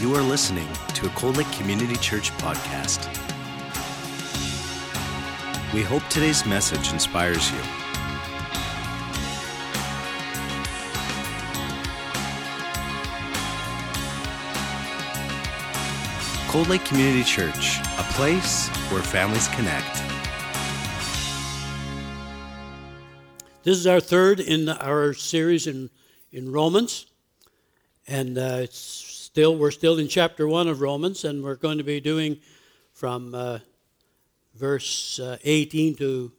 You are listening to a Cold Lake Community Church podcast. We hope today's message inspires you. Cold Lake Community Church, a place where families connect. This is our third in our series in, in Romans. And uh, it's still, we're still in chapter one of Romans, and we're going to be doing from uh, verse uh, 18 to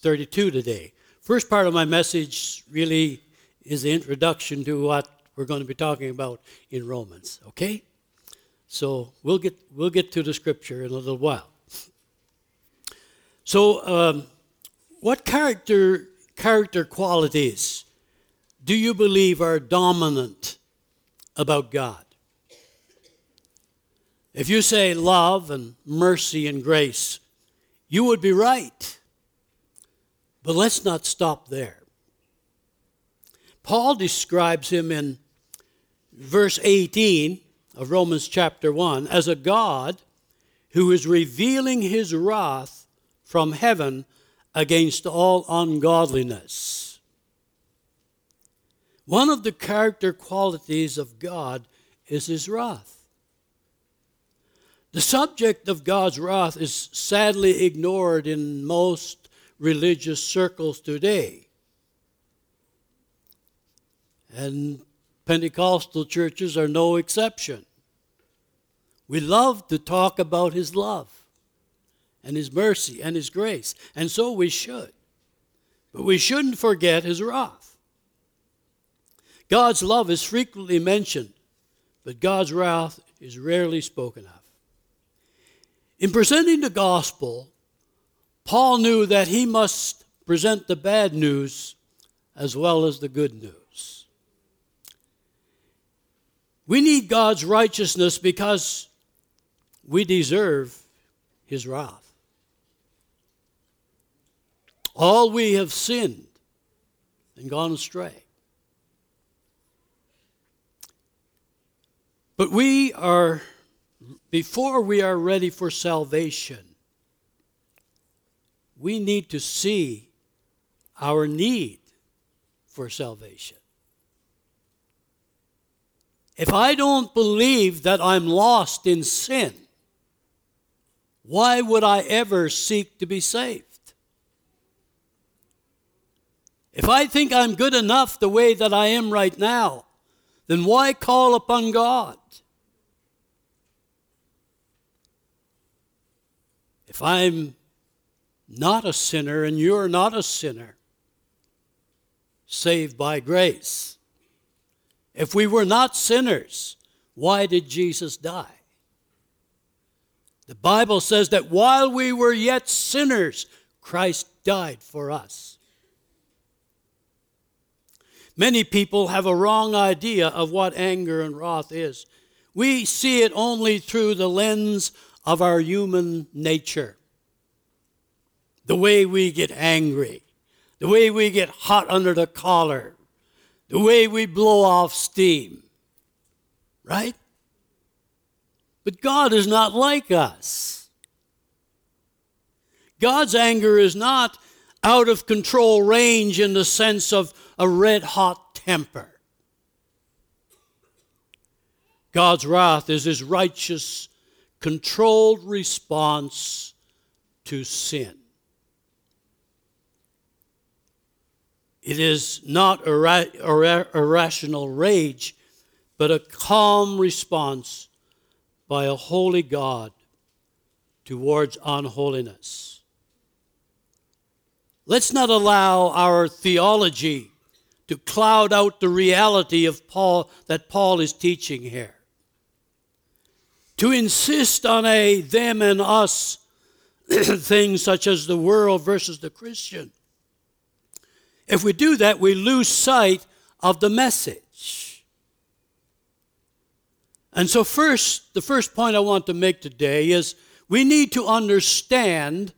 32 today. First part of my message really is the introduction to what we're going to be talking about in Romans, okay? So we'll get, we'll get to the scripture in a little while. So, um, what character, character qualities do you believe are dominant about God? If you say love and mercy and grace, you would be right. But let's not stop there. Paul describes him in verse 18 of Romans chapter 1 as a God who is revealing his wrath from heaven against all ungodliness. One of the character qualities of God is his wrath. The subject of God's wrath is sadly ignored in most religious circles today. And Pentecostal churches are no exception. We love to talk about His love and His mercy and His grace, and so we should. But we shouldn't forget His wrath. God's love is frequently mentioned, but God's wrath is rarely spoken of. In presenting the gospel, Paul knew that he must present the bad news as well as the good news. We need God's righteousness because we deserve his wrath. All we have sinned and gone astray. But we are before we are ready for salvation, we need to see our need for salvation. If I don't believe that I'm lost in sin, why would I ever seek to be saved? If I think I'm good enough the way that I am right now, then why call upon God? If I'm not a sinner and you're not a sinner, saved by grace. If we were not sinners, why did Jesus die? The Bible says that while we were yet sinners, Christ died for us. Many people have a wrong idea of what anger and wrath is. We see it only through the lens of our human nature. The way we get angry, the way we get hot under the collar, the way we blow off steam. Right? But God is not like us. God's anger is not out of control range in the sense of a red hot temper. God's wrath is his righteous controlled response to sin. It is not ira- ira- irrational rage, but a calm response by a holy God towards unholiness. Let's not allow our theology to cloud out the reality of Paul that Paul is teaching here to insist on a them and us thing such as the world versus the Christian. If we do that, we lose sight of the message. And so, first, the first point I want to make today is we need to understand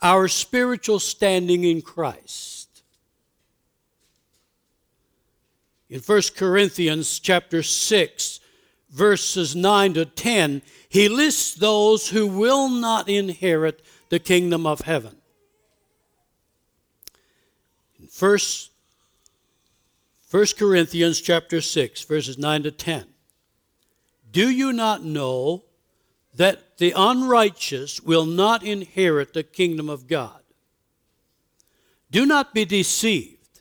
our spiritual standing in Christ. In 1 Corinthians chapter 6, verses 9 to 10, he lists those who will not inherit the kingdom of heaven. First, First Corinthians chapter 6, verses 9 to 10. Do you not know that the unrighteous will not inherit the kingdom of God? Do not be deceived.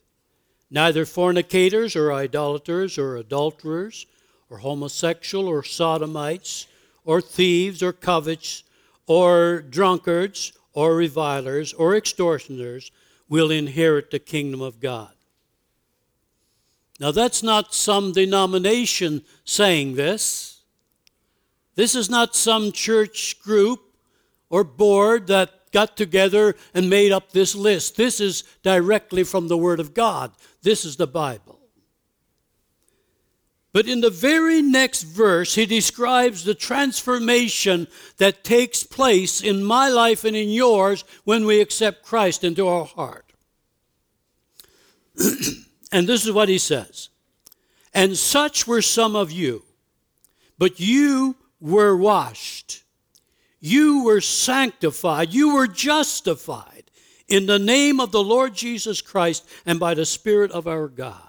Neither fornicators or idolaters or adulterers or homosexual or sodomites or thieves or covetous or drunkards or revilers or extortioners will inherit the kingdom of God. Now, that's not some denomination saying this. This is not some church group or board that got together and made up this list. This is directly from the Word of God. This is the Bible. But in the very next verse, he describes the transformation that takes place in my life and in yours when we accept Christ into our heart. and this is what he says And such were some of you, but you were washed, you were sanctified, you were justified in the name of the Lord Jesus Christ and by the Spirit of our God.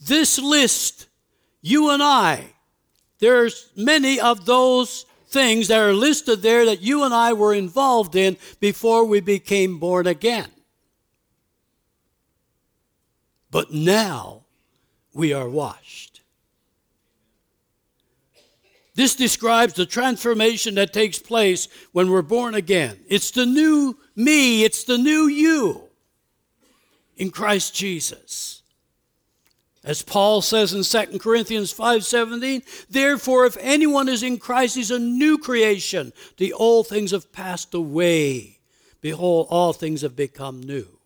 This list, you and I, there's many of those things that are listed there that you and I were involved in before we became born again. But now we are washed. This describes the transformation that takes place when we're born again. It's the new me, it's the new you in Christ Jesus. As Paul says in 2 Corinthians 5:17, therefore if anyone is in Christ he's a new creation. The old things have passed away. Behold all things have become new.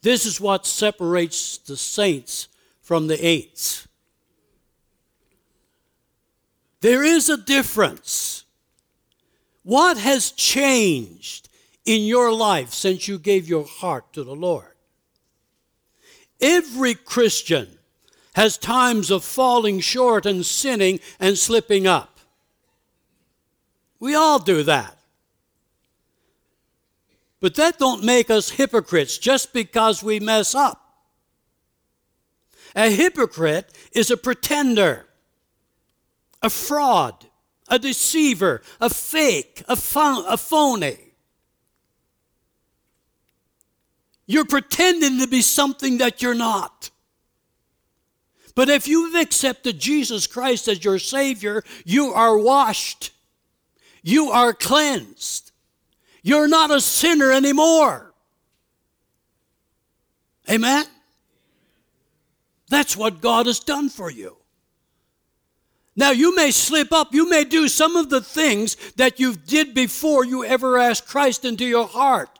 This is what separates the saints from the ain'ts. There is a difference. What has changed in your life since you gave your heart to the Lord? Every Christian has times of falling short and sinning and slipping up. We all do that. But that don't make us hypocrites just because we mess up. A hypocrite is a pretender a fraud, a deceiver, a fake, a, a phony. You're pretending to be something that you're not. But if you've accepted Jesus Christ as your Savior, you are washed. You are cleansed. You're not a sinner anymore. Amen? That's what God has done for you. Now, you may slip up. You may do some of the things that you did before you ever asked Christ into your heart.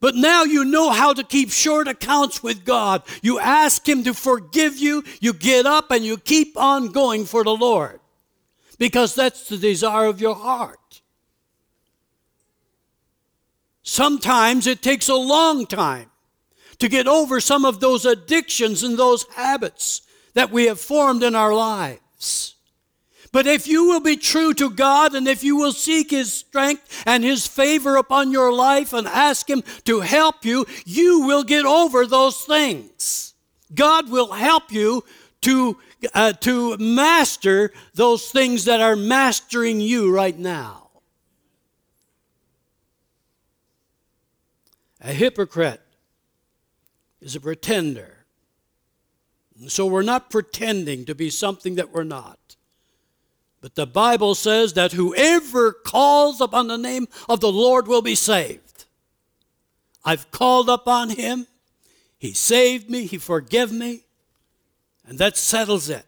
But now you know how to keep short accounts with God. You ask Him to forgive you, you get up, and you keep on going for the Lord because that's the desire of your heart. Sometimes it takes a long time to get over some of those addictions and those habits that we have formed in our lives. But if you will be true to God and if you will seek His strength and His favor upon your life and ask Him to help you, you will get over those things. God will help you to, uh, to master those things that are mastering you right now. A hypocrite is a pretender. So we're not pretending to be something that we're not. But the Bible says that whoever calls upon the name of the Lord will be saved. I've called upon him. He saved me. He forgave me. And that settles it.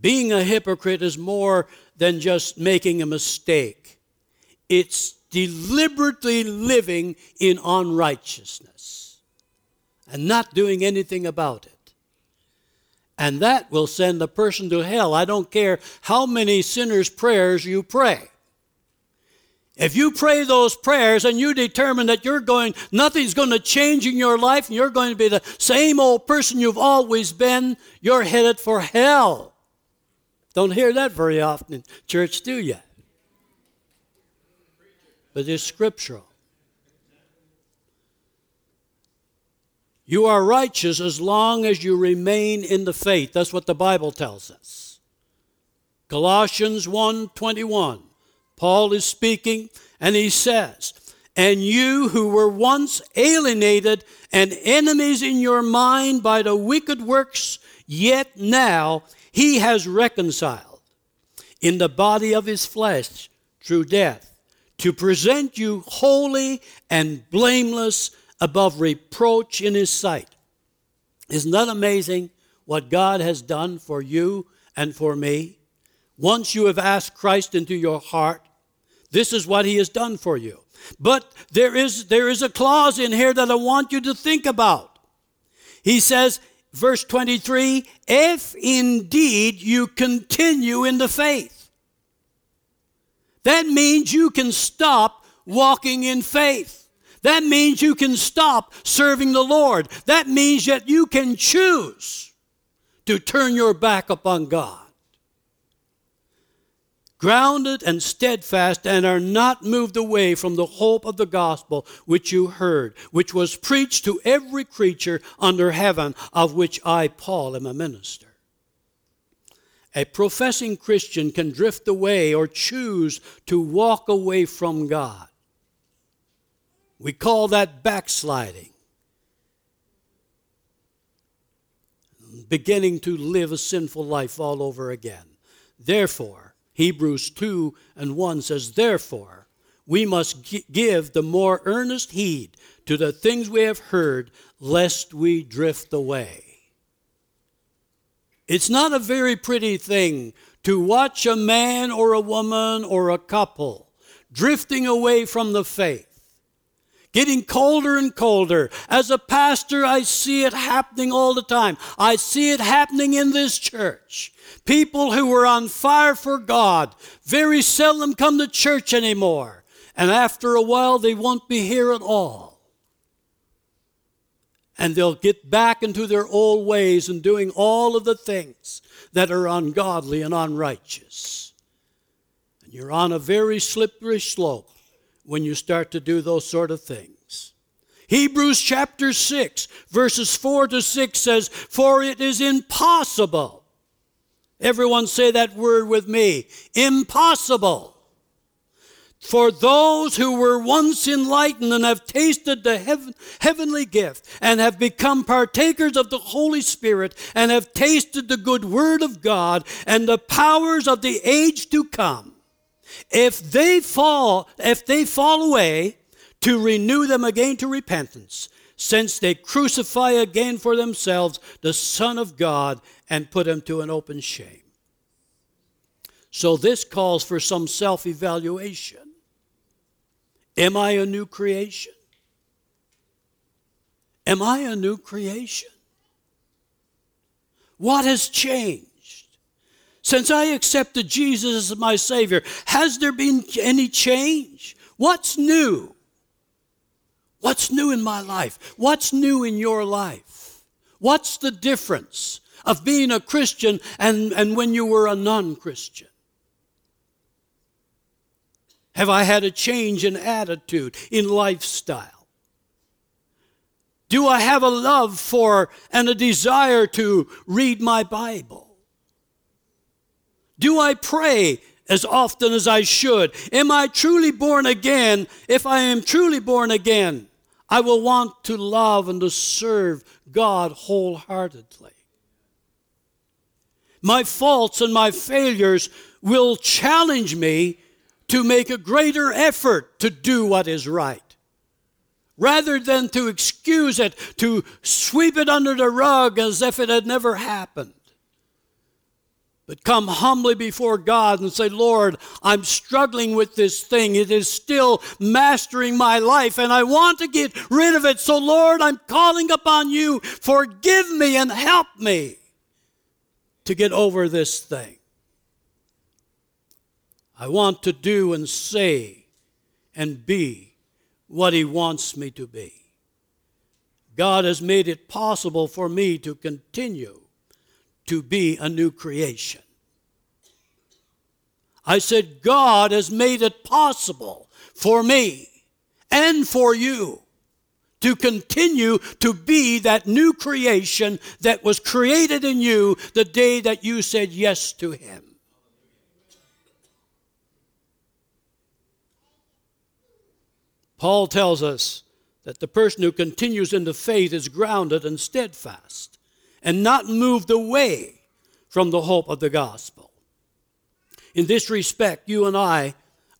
Being a hypocrite is more than just making a mistake, it's deliberately living in unrighteousness and not doing anything about it. And that will send a person to hell. I don't care how many sinners' prayers you pray. If you pray those prayers and you determine that you're going, nothing's going to change in your life and you're going to be the same old person you've always been, you're headed for hell. Don't hear that very often in church, do you? But it's scriptural. You are righteous as long as you remain in the faith. That's what the Bible tells us. Colossians 1:21. Paul is speaking and he says, "And you who were once alienated and enemies in your mind by the wicked works, yet now he has reconciled in the body of his flesh through death to present you holy and blameless above reproach in his sight. Isn't that amazing what God has done for you and for me? Once you have asked Christ into your heart, this is what he has done for you. But there is, there is a clause in here that I want you to think about. He says, verse 23 if indeed you continue in the faith. That means you can stop walking in faith. That means you can stop serving the Lord. That means that you can choose to turn your back upon God. Grounded and steadfast, and are not moved away from the hope of the gospel which you heard, which was preached to every creature under heaven, of which I, Paul, am a minister. A professing Christian can drift away or choose to walk away from God. We call that backsliding. Beginning to live a sinful life all over again. Therefore, Hebrews 2 and 1 says, Therefore, we must give the more earnest heed to the things we have heard, lest we drift away. It's not a very pretty thing to watch a man or a woman or a couple drifting away from the faith getting colder and colder. As a pastor, I see it happening all the time. I see it happening in this church. People who were on fire for God very seldom come to church anymore. And after a while, they won't be here at all. And they'll get back into their old ways and doing all of the things that are ungodly and unrighteous. And you're on a very slippery slope when you start to do those sort of things. Hebrews chapter 6, verses 4 to 6 says, For it is impossible. Everyone say that word with me. Impossible. For those who were once enlightened and have tasted the heaven, heavenly gift and have become partakers of the Holy Spirit and have tasted the good word of God and the powers of the age to come if they fall, if they fall away, to renew them again to repentance, since they crucify again for themselves the Son of God and put him to an open shame. So this calls for some self evaluation. Am I a new creation? Am I a new creation? What has changed? Since I accepted Jesus as my Savior, has there been any change? What's new? What's new in my life? What's new in your life? What's the difference of being a Christian and, and when you were a non Christian? Have I had a change in attitude, in lifestyle? Do I have a love for and a desire to read my Bible? Do I pray as often as I should? Am I truly born again? If I am truly born again, I will want to love and to serve God wholeheartedly. My faults and my failures will challenge me to make a greater effort to do what is right. Rather than to excuse it, to sweep it under the rug as if it had never happened but come humbly before God and say, Lord, I'm struggling with this thing. It is still mastering my life and I want to get rid of it. So, Lord, I'm calling upon you. Forgive me and help me to get over this thing. I want to do and say and be what He wants me to be. God has made it possible for me to continue to be a new creation. I said, God has made it possible for me and for you to continue to be that new creation that was created in you the day that you said yes to Him. Paul tells us that the person who continues in the faith is grounded and steadfast and not moved away from the hope of the gospel. In this respect, you and I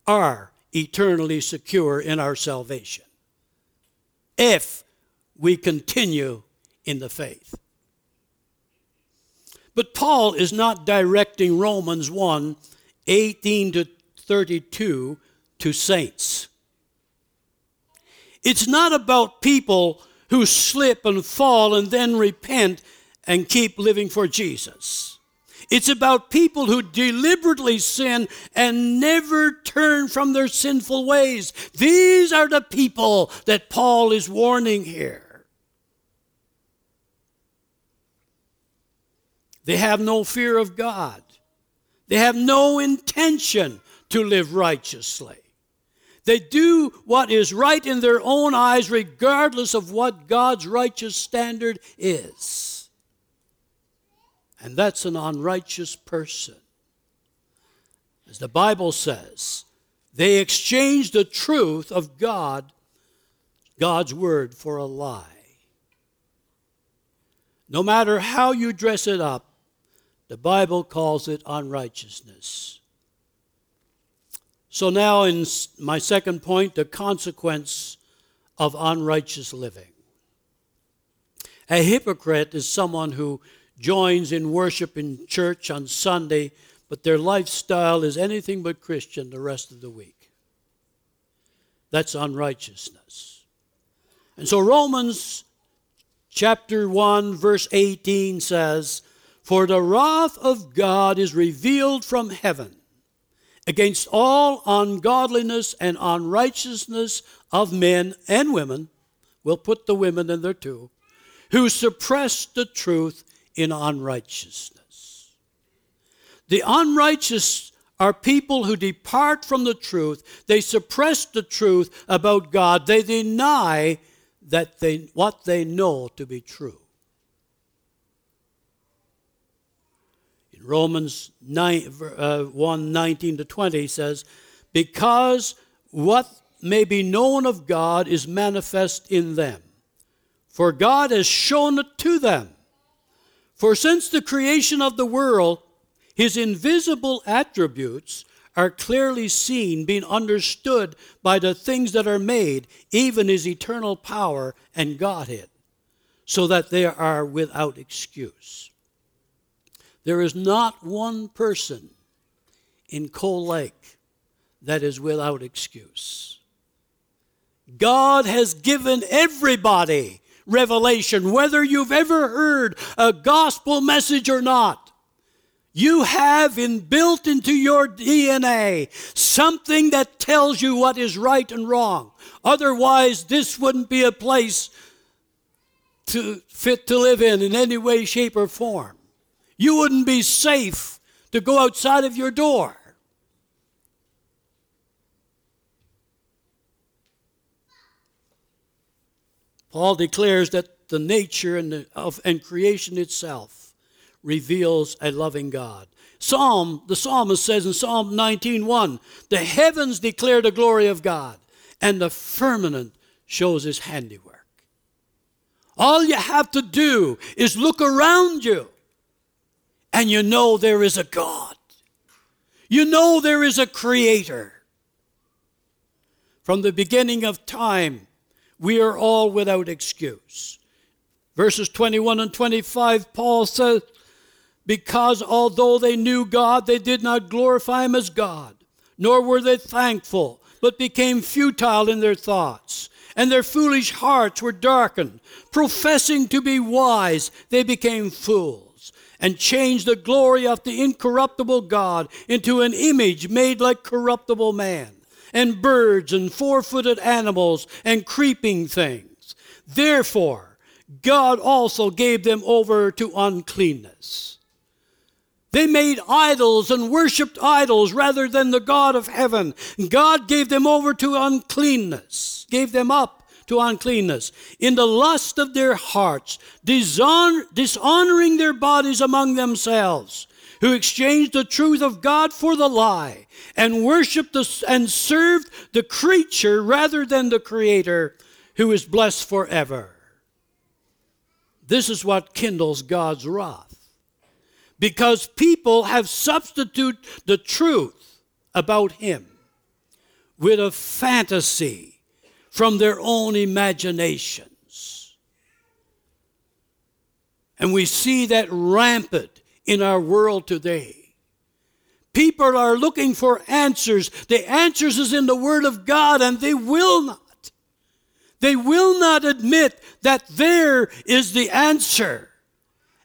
are eternally secure in our salvation if we continue in the faith. But Paul is not directing Romans 1 18 to 32 to saints. It's not about people who slip and fall and then repent and keep living for Jesus. It's about people who deliberately sin and never turn from their sinful ways. These are the people that Paul is warning here. They have no fear of God, they have no intention to live righteously. They do what is right in their own eyes, regardless of what God's righteous standard is. And that's an unrighteous person. As the Bible says, they exchange the truth of God, God's word, for a lie. No matter how you dress it up, the Bible calls it unrighteousness. So, now in my second point, the consequence of unrighteous living. A hypocrite is someone who joins in worship in church on Sunday, but their lifestyle is anything but Christian the rest of the week. That's unrighteousness. And so Romans chapter 1, verse 18 says, For the wrath of God is revealed from heaven against all ungodliness and unrighteousness of men and women, we'll put the women in there too, who suppress the truth in unrighteousness. The unrighteous are people who depart from the truth. They suppress the truth about God. They deny that they, what they know to be true. In Romans 9, uh, 1 19 to 20 says, Because what may be known of God is manifest in them, for God has shown it to them. For since the creation of the world, his invisible attributes are clearly seen, being understood by the things that are made, even his eternal power and Godhead, so that they are without excuse. There is not one person in Cold Lake that is without excuse. God has given everybody revelation, whether you've ever heard a gospel message or not. You have inbuilt into your DNA something that tells you what is right and wrong. Otherwise, this wouldn't be a place to fit to live in in any way, shape, or form you wouldn't be safe to go outside of your door. Paul declares that the nature and, the, of, and creation itself reveals a loving God. Psalm, the psalmist says in Psalm 19:1, the heavens declare the glory of God, and the firmament shows his handiwork. All you have to do is look around you and you know there is a God. You know there is a creator. From the beginning of time, we are all without excuse. Verses 21 and 25, Paul says, Because although they knew God, they did not glorify Him as God, nor were they thankful, but became futile in their thoughts, and their foolish hearts were darkened. Professing to be wise, they became fools and changed the glory of the incorruptible God into an image made like corruptible man, and birds and four footed animals and creeping things. Therefore, God also gave them over to uncleanness. They made idols and worshiped idols rather than the God of heaven. God gave them over to uncleanness, gave them up to uncleanness in the lust of their hearts, dishonor, dishonoring their bodies among themselves, who exchanged the truth of God for the lie and worshiped the, and served the creature rather than the Creator, who is blessed forever. This is what kindles God's wrath because people have substituted the truth about him with a fantasy from their own imaginations. And we see that rampant in our world today. People are looking for answers. The answers is in the Word of God, and they will not. They will not admit that there is the answer.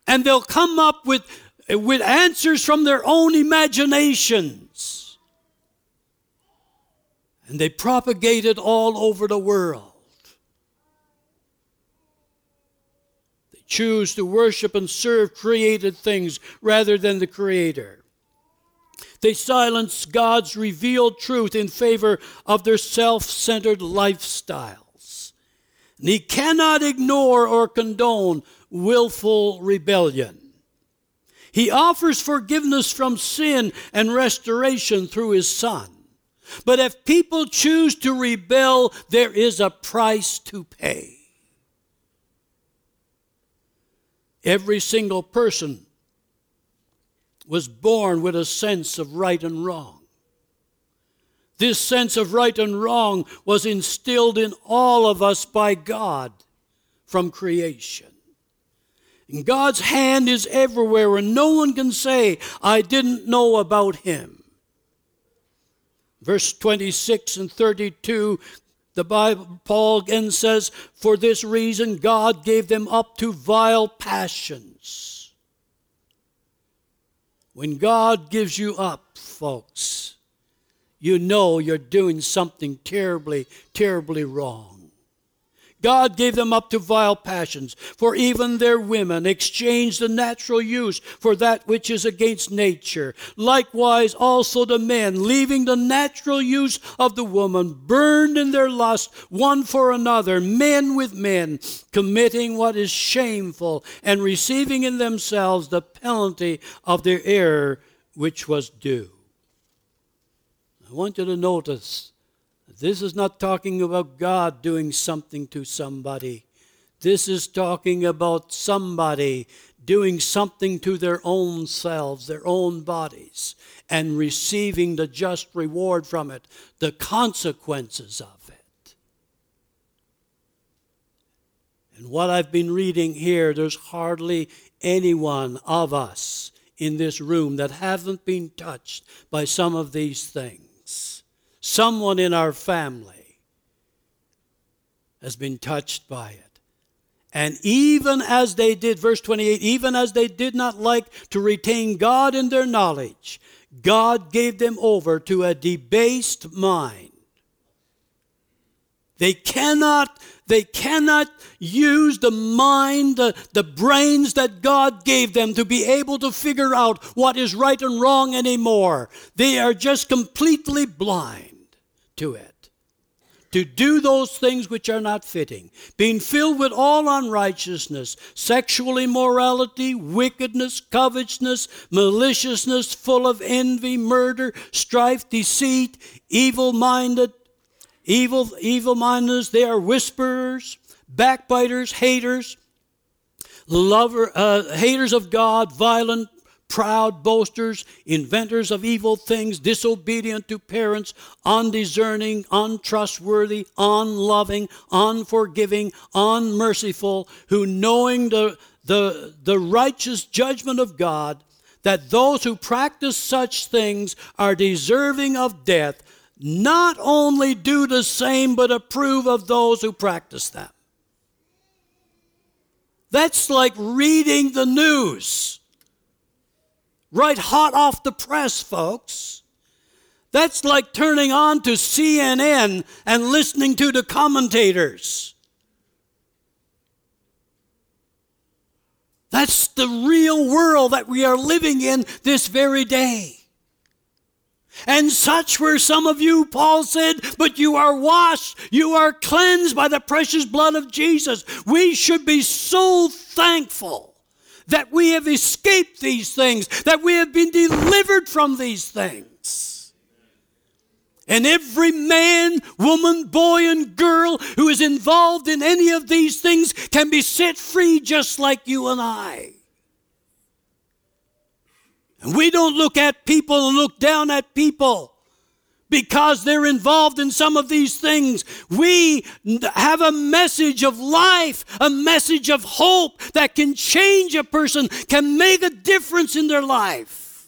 And they'll come up with with answers from their own imaginations. And they propagate it all over the world. They choose to worship and serve created things rather than the Creator. They silence God's revealed truth in favor of their self centered lifestyles. And he cannot ignore or condone willful rebellion. He offers forgiveness from sin and restoration through His Son. But if people choose to rebel, there is a price to pay. Every single person was born with a sense of right and wrong. This sense of right and wrong was instilled in all of us by God from creation. And God's hand is everywhere, and no one can say, I didn't know about him. Verse 26 and 32, the Bible, Paul again says, For this reason God gave them up to vile passions. When God gives you up, folks, you know you're doing something terribly, terribly wrong. God gave them up to vile passions, for even their women exchanged the natural use for that which is against nature. Likewise, also the men, leaving the natural use of the woman, burned in their lust one for another, men with men, committing what is shameful, and receiving in themselves the penalty of their error which was due. I want you to notice this is not talking about God doing something to somebody. This is talking about somebody doing something to their own selves, their own bodies, and receiving the just reward from it, the consequences of it. And what I've been reading here, there's hardly anyone of us in this room that haven't been touched by some of these things someone in our family has been touched by it. And even as they did, verse 28, even as they did not like to retain God in their knowledge, God gave them over to a debased mind. They cannot, they cannot use the mind, the, the brains that God gave them to be able to figure out what is right and wrong anymore. They are just completely blind to it. To do those things which are not fitting, being filled with all unrighteousness, sexual immorality, wickedness, covetousness, maliciousness, full of envy, murder, strife, deceit, evil minded, evil, evil mindedness. They are whisperers, backbiters, haters, lover, uh, haters of God, violent, proud boasters, inventors of evil things, disobedient to parents, undiscerning, untrustworthy, unloving, unforgiving, unmerciful, who knowing the, the, the righteous judgment of God, that those who practice such things are deserving of death, not only do the same, but approve of those who practice them. That's like reading the news right hot off the press, folks. That's like turning on to CNN and listening to the commentators. That's the real world that we are living in this very day. And such were some of you, Paul said, but you are washed, you are cleansed by the precious blood of Jesus. We should be so thankful that we have escaped these things, that we have been delivered from these things. And every man, woman, boy, and girl who is involved in any of these things can be set free just like you and I. And we don't look at people and look down at people because they're involved in some of these things. We have a message of life, a message of hope that can change a person, can make a difference in their life.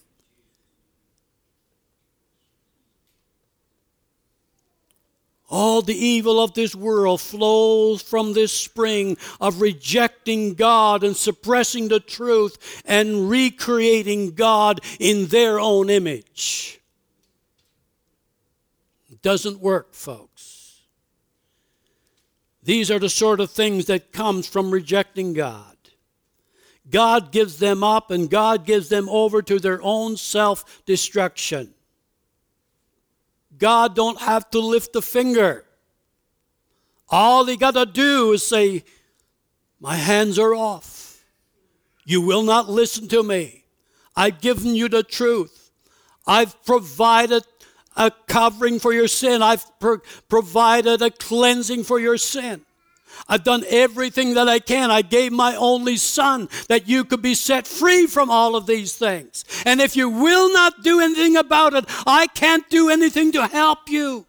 All the evil of this world flows from this spring of rejecting God and suppressing the truth and recreating God in their own image. Doesn't work, folks. These are the sort of things that comes from rejecting God. God gives them up and God gives them over to their own self-destruction. God don't have to lift a finger. All he got to do is say, My hands are off. You will not listen to me. I've given you the truth. I've provided a covering for your sin. I've pro- provided a cleansing for your sin. I've done everything that I can. I gave my only son that you could be set free from all of these things. And if you will not do anything about it, I can't do anything to help you.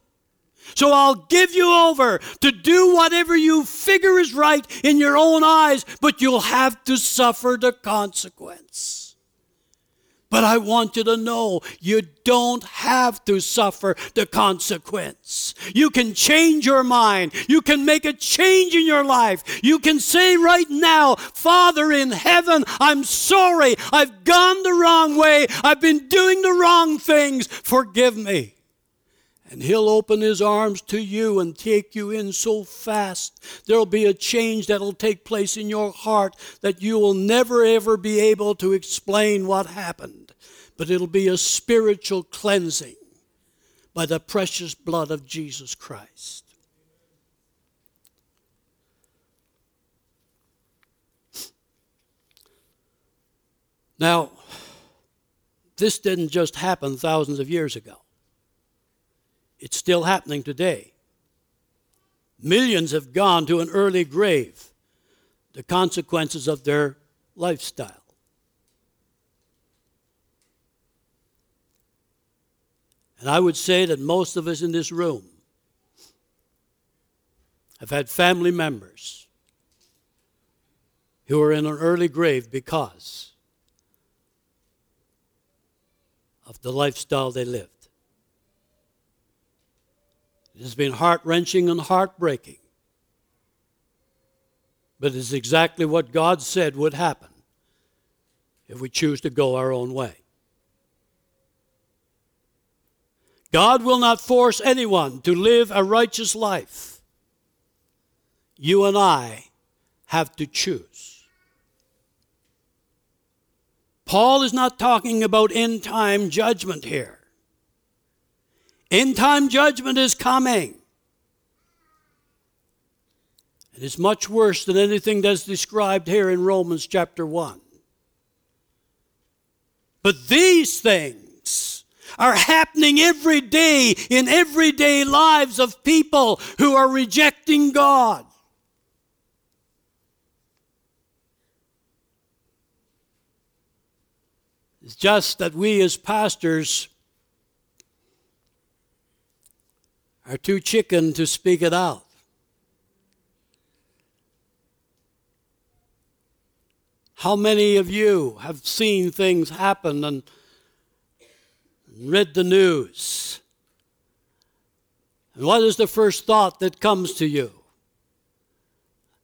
So I'll give you over to do whatever you figure is right in your own eyes, but you'll have to suffer the consequence. But I want you to know you don't have to suffer the consequence. You can change your mind. You can make a change in your life. You can say right now, Father in heaven, I'm sorry. I've gone the wrong way. I've been doing the wrong things. Forgive me. And he'll open his arms to you and take you in so fast. There'll be a change that'll take place in your heart that you will never ever be able to explain what happened. But it'll be a spiritual cleansing by the precious blood of Jesus Christ. Now, this didn't just happen thousands of years ago. It's still happening today. Millions have gone to an early grave, the consequences of their lifestyle. And I would say that most of us in this room have had family members who are in an early grave because of the lifestyle they lived. It has been heart wrenching and heartbreaking. But it's exactly what God said would happen if we choose to go our own way. God will not force anyone to live a righteous life. You and I have to choose. Paul is not talking about end time judgment here. End time judgment is coming. And it's much worse than anything that's described here in Romans chapter 1. But these things are happening every day in everyday lives of people who are rejecting God. It's just that we as pastors are too chicken to speak it out. How many of you have seen things happen and read the news? And what is the first thought that comes to you?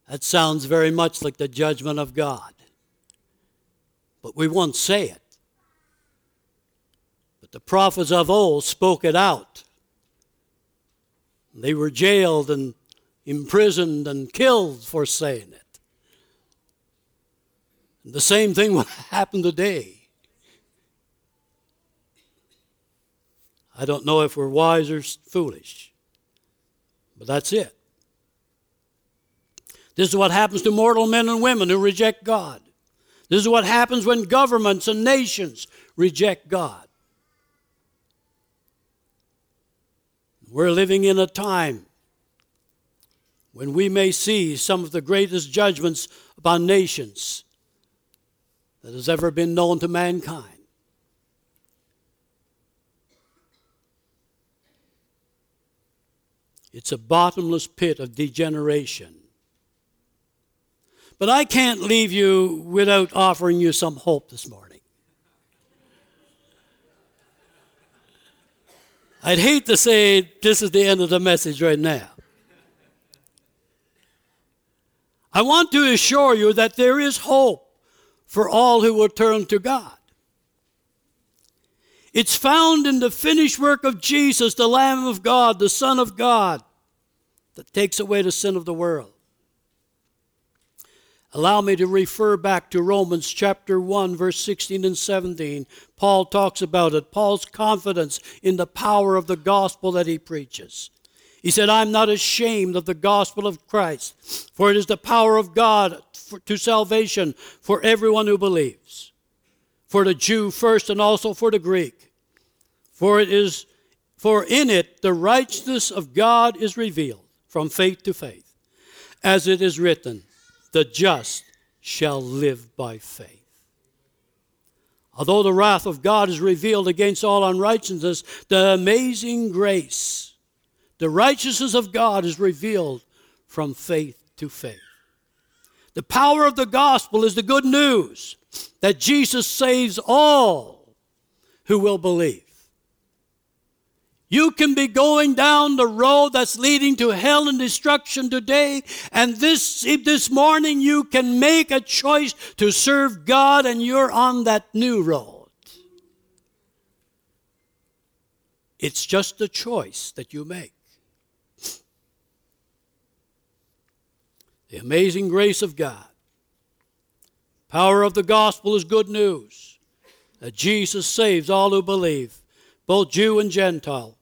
That sounds very much like the judgment of God. But we won't say it. But the prophets of old spoke it out. They were jailed and imprisoned and killed for saying it. The same thing will happen today. I don't know if we're wise or foolish, but that's it. This is what happens to mortal men and women who reject God. This is what happens when governments and nations reject God. We're living in a time when we may see some of the greatest judgments upon nations that has ever been known to mankind. It's a bottomless pit of degeneration. But I can't leave you without offering you some hope this morning. I'd hate to say this is the end of the message right now. I want to assure you that there is hope for all who will turn to God. It's found in the finished work of Jesus, the Lamb of God, the Son of God, that takes away the sin of the world. Allow me to refer back to Romans chapter 1, verse 16 and 17. Paul talks about it. Paul's confidence in the power of the gospel that he preaches. He said, I'm not ashamed of the gospel of Christ, for it is the power of God for, to salvation for everyone who believes, for the Jew first and also for the Greek. For it is for in it the righteousness of God is revealed from faith to faith, as it is written the just shall live by faith. Although the wrath of God is revealed against all unrighteousness, the amazing grace, the righteousness of God is revealed from faith to faith. The power of the gospel is the good news that Jesus saves all who will believe. You can be going down the road that's leading to hell and destruction today, and this, this morning you can make a choice to serve God, and you're on that new road. It's just a choice that you make. The amazing grace of God. Power of the gospel is good news that Jesus saves all who believe, both Jew and Gentile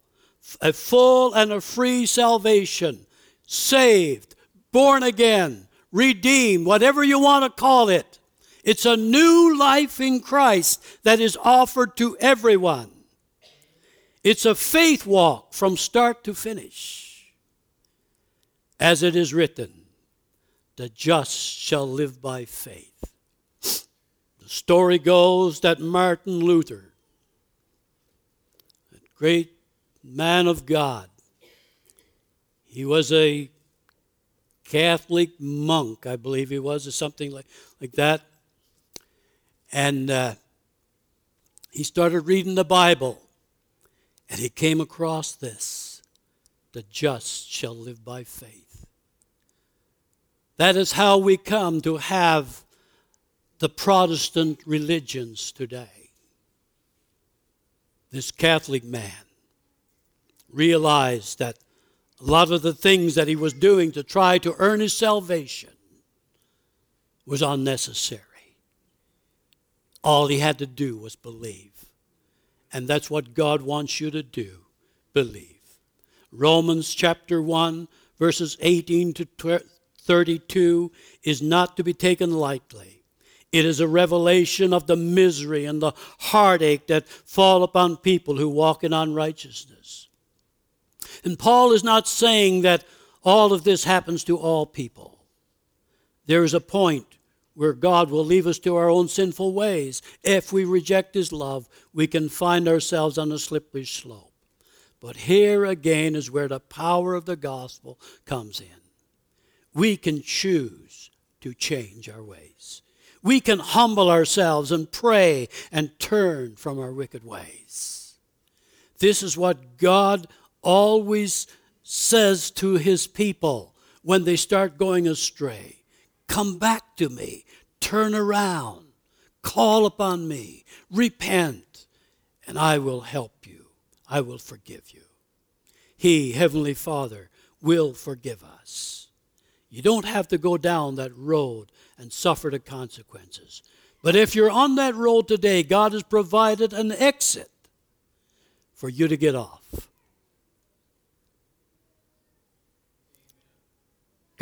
a full and a free salvation, saved, born again, redeemed, whatever you want to call it. It's a new life in Christ that is offered to everyone. It's a faith walk from start to finish. As it is written, the just shall live by faith. The story goes that Martin Luther, that great man of God. He was a Catholic monk, I believe he was, or something like, like that. And uh, he started reading the Bible, and he came across this the just shall live by faith. That is how we come to have the Protestant religions today. This Catholic man realized that a lot of the things that he was doing to try to earn his salvation was unnecessary. All he had to do was believe. And that's what God wants you to do believe. Romans chapter 1, verses 18 to 32 is not to be taken lightly. It is a revelation of the misery and the heartache that fall upon people who walk in unrighteousness. And Paul is not saying that all of this happens to all people. There is a point where God will leave us to our own sinful ways. If we reject His love, we can find ourselves on a slippery slope. But here again is where the power of the gospel comes in. We can choose to change our ways. We can humble ourselves and pray and turn from our wicked ways. This is what God always says to his people when they start going astray Come back to me, turn around, call upon me, repent, and I will help you. I will forgive you. He, Heavenly Father, will forgive us. You don't have to go down that road and suffer the consequences. But if you're on that road today, God has provided an exit for you to get off.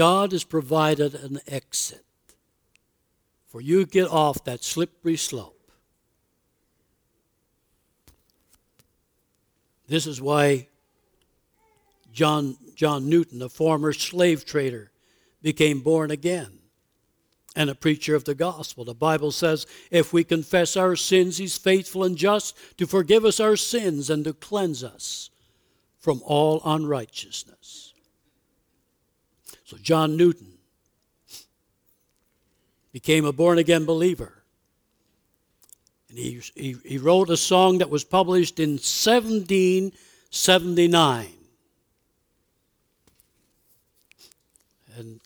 God has provided an exit for you get off that slippery slope. This is why John, John Newton, a former slave trader, became born again and a preacher of the gospel. The Bible says, if we confess our sins, he's faithful and just to forgive us our sins and to cleanse us from all unrighteousness. So, John Newton became a born again believer. And he, he, he wrote a song that was published in 1779. And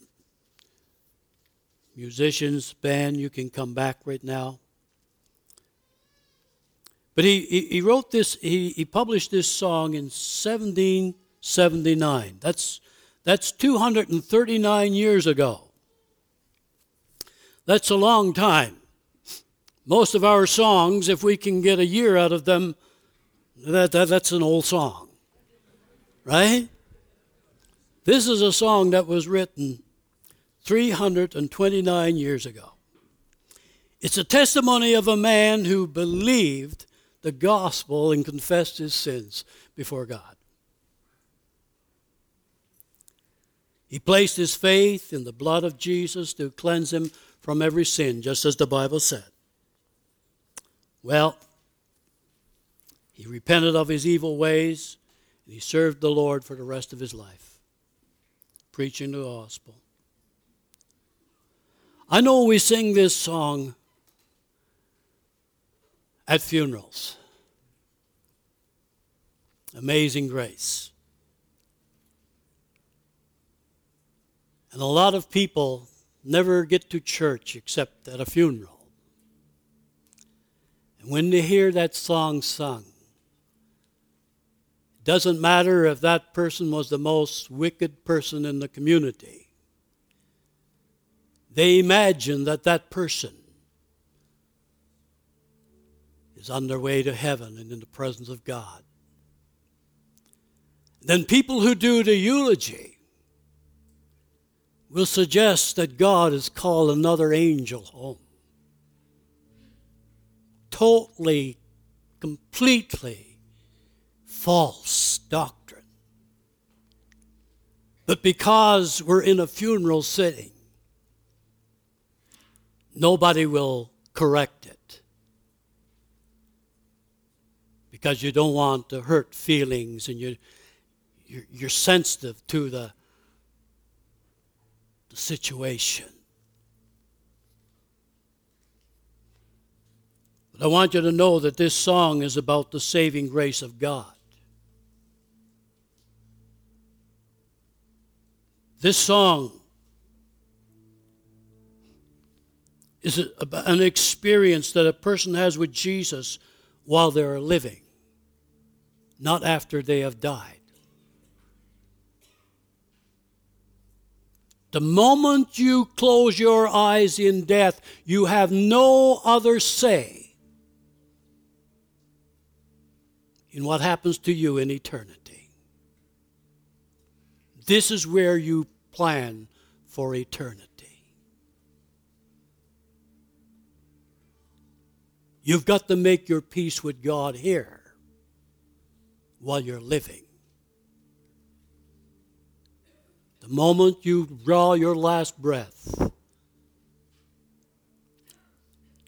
musicians, band, you can come back right now. But he, he, he, wrote this, he, he published this song in 1779. That's, that's 239 years ago. That's a long time. Most of our songs, if we can get a year out of them, that, that, that's an old song. Right? This is a song that was written 329 years ago. It's a testimony of a man who believed the gospel and confessed his sins before God. He placed his faith in the blood of Jesus to cleanse him from every sin, just as the Bible said. Well, he repented of his evil ways and he served the Lord for the rest of his life, preaching the gospel. I know we sing this song at funerals. Amazing grace. And a lot of people never get to church except at a funeral. And when they hear that song sung, it doesn't matter if that person was the most wicked person in the community they imagine that that person is on their way to heaven and in the presence of God. Then people who do the eulogy will suggest that God has called another angel home. Totally, completely false doctrine. But because we're in a funeral setting, nobody will correct it because you don't want to hurt feelings and you, you're, you're sensitive to the, situation. But I want you to know that this song is about the saving grace of God. This song is an experience that a person has with Jesus while they're living, not after they have died. The moment you close your eyes in death, you have no other say in what happens to you in eternity. This is where you plan for eternity. You've got to make your peace with God here while you're living. The moment you draw your last breath,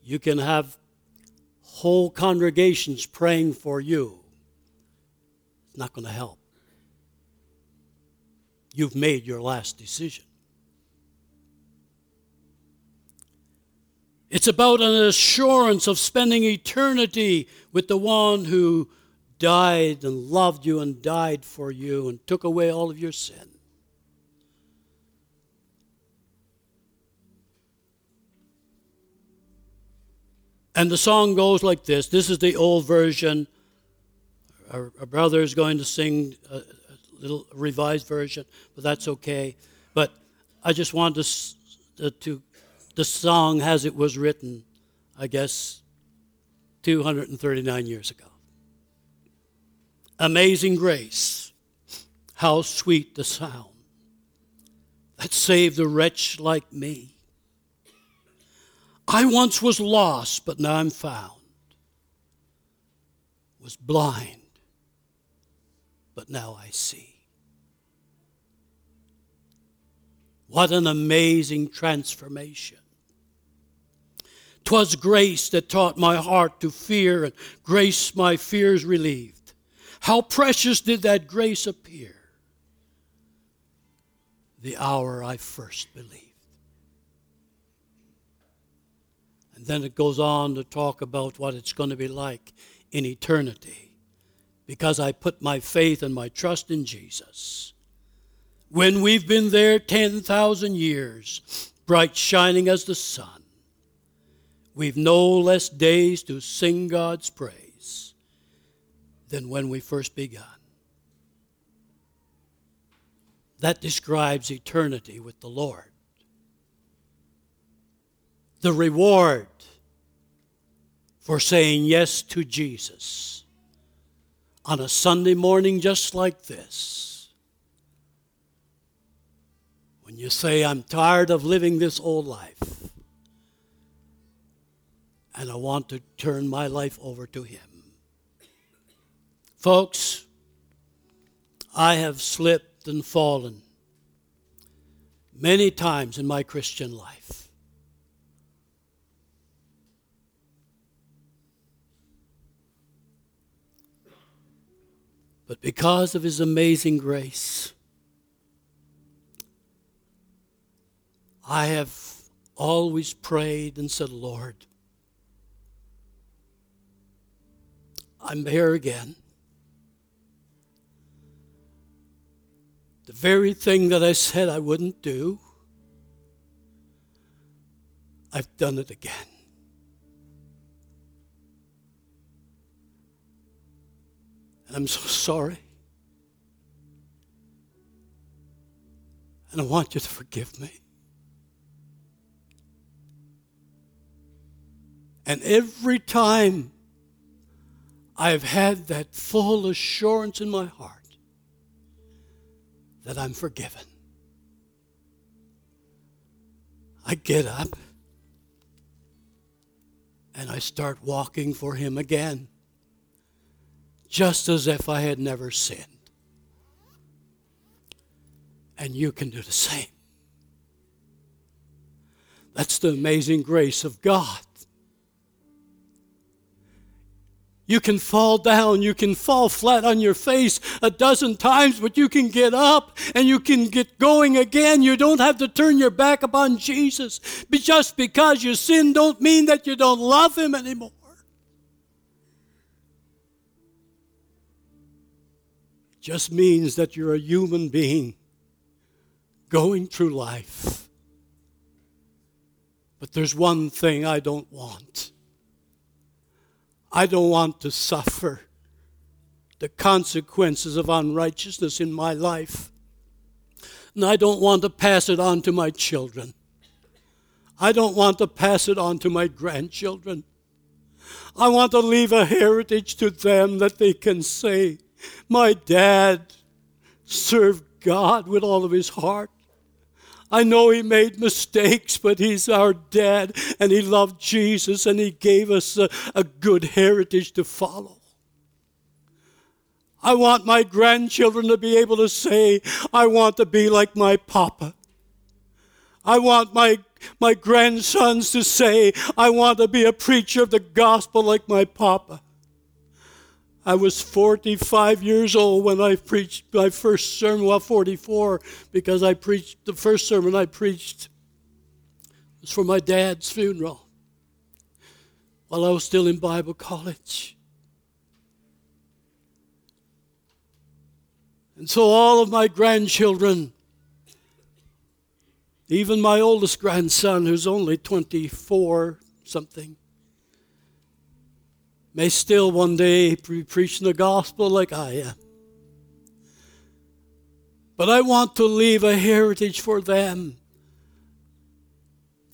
you can have whole congregations praying for you. It's not going to help. You've made your last decision. It's about an assurance of spending eternity with the one who died and loved you and died for you and took away all of your sin. And the song goes like this. This is the old version. our, our brother is going to sing a, a, little revised version, but that's okay. But I just wanted to, to the song as it was written, I guess, 239 years ago. Amazing grace, how sweet the sound that saved a wretch like me. I once was lost, but now I'm found. Was blind, but now I see. What an amazing transformation. 'Twas grace that taught my heart to fear, and grace my fears relieved. How precious did that grace appear the hour I first believed. And then it goes on to talk about what it's going to be like in eternity because I put my faith and my trust in Jesus. When we've been there 10,000 years, bright shining as the sun, we've no less days to sing God's praise than when we first begun. That describes eternity with the Lord. The reward for saying yes to Jesus on a Sunday morning just like this. When you say, I'm tired of living this old life and I want to turn my life over to Him. Folks, I have slipped and fallen many times in my Christian life. But because of his amazing grace, I have always prayed and said, Lord, I'm here again. The very thing that I said I wouldn't do, I've done it again. And I'm so sorry. And I want you to forgive me. And every time I've had that full assurance in my heart that I'm forgiven, I get up and I start walking for Him again just as if I had never sinned. And you can do the same. That's the amazing grace of God. You can fall down, you can fall flat on your face a dozen times, but you can get up and you can get going again. You don't have to turn your back upon Jesus. But just because you sin don't mean that you don't love him anymore. Just means that you're a human being going through life. But there's one thing I don't want. I don't want to suffer the consequences of unrighteousness in my life. And I don't want to pass it on to my children. I don't want to pass it on to my grandchildren. I want to leave a heritage to them that they can say, my dad served God with all of his heart. I know he made mistakes, but he's our dad and he loved Jesus and he gave us a, a, good heritage to follow. I want my grandchildren to be able to say, I want to be like my papa. I want my, my grandsons to say, I want to be a preacher of the gospel like my papa. I was 45 years old when I preached my first sermon, well, 44, because I preached the first sermon I preached was for my dad's funeral while I was still in Bible college. And so all of my grandchildren, even my oldest grandson, who's only 24 something, may still one day be preaching the gospel like I am. But I want to leave a heritage for them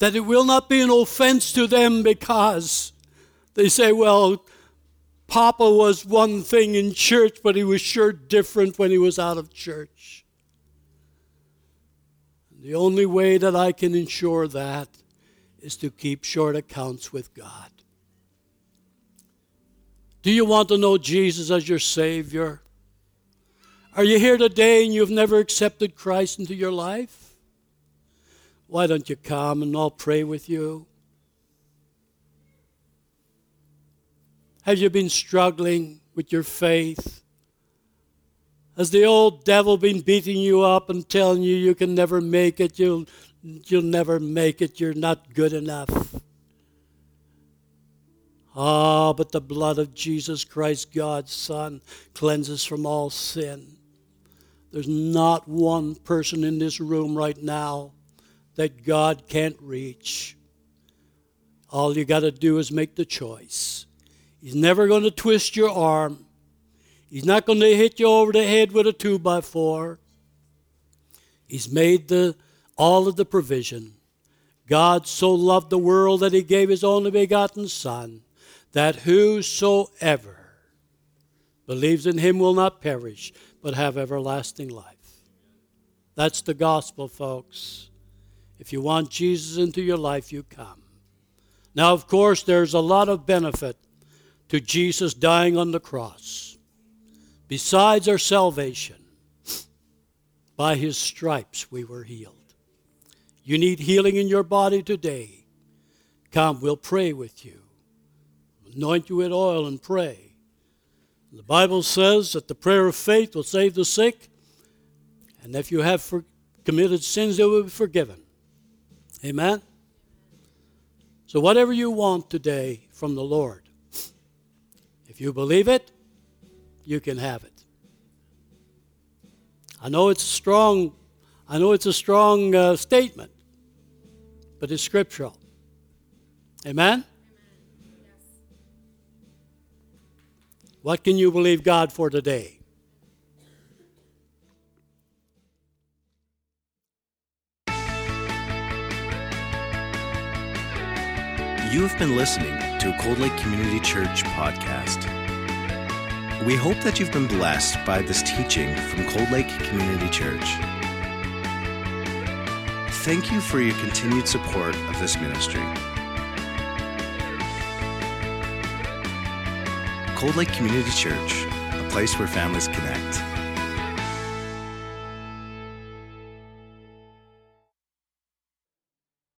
that it will not be an offense to them because they say, well, Papa was one thing in church, but he was sure different when he was out of church. The only way that I can ensure that is to keep short accounts with God. Do you want to know Jesus as your Savior? Are you here today and you've never accepted Christ into your life? Why don't you come and I'll pray with you? Have you been struggling with your faith? Has the old devil been beating you up and telling you you can never make it, you'll, you'll never make it, you're not good enough? Ah, but the blood of Jesus Christ, God's Son, cleanses from all sin. There's not one person in this room right now that God can't reach. All you got to do is make the choice. He's never going to twist your arm. He's not going to hit you over the head with a two by four. He's made the, all of the provision. God so loved the world that he gave his only begotten Son, that whosoever believes in him will not perish, but have everlasting life. That's the gospel, folks. If you want Jesus into your life, you come. Now, of course, there's a lot of benefit to Jesus dying on the cross. Besides our salvation, by his stripes we were healed. You need healing in your body today. Come, we'll pray with you. Anoint you with oil and pray. The Bible says that the prayer of faith will save the sick, and if you have for, committed sins, they will be forgiven. Amen? So, whatever you want today from the Lord, if you believe it, you can have it. I know it's a strong, I know it's a strong uh, statement, but it's scriptural. Amen? What can you believe God for today? You have been listening to a Cold Lake Community Church podcast. We hope that you've been blessed by this teaching from Cold Lake Community Church. Thank you for your continued support of this ministry. Cold Lake Community Church, a place where families connect.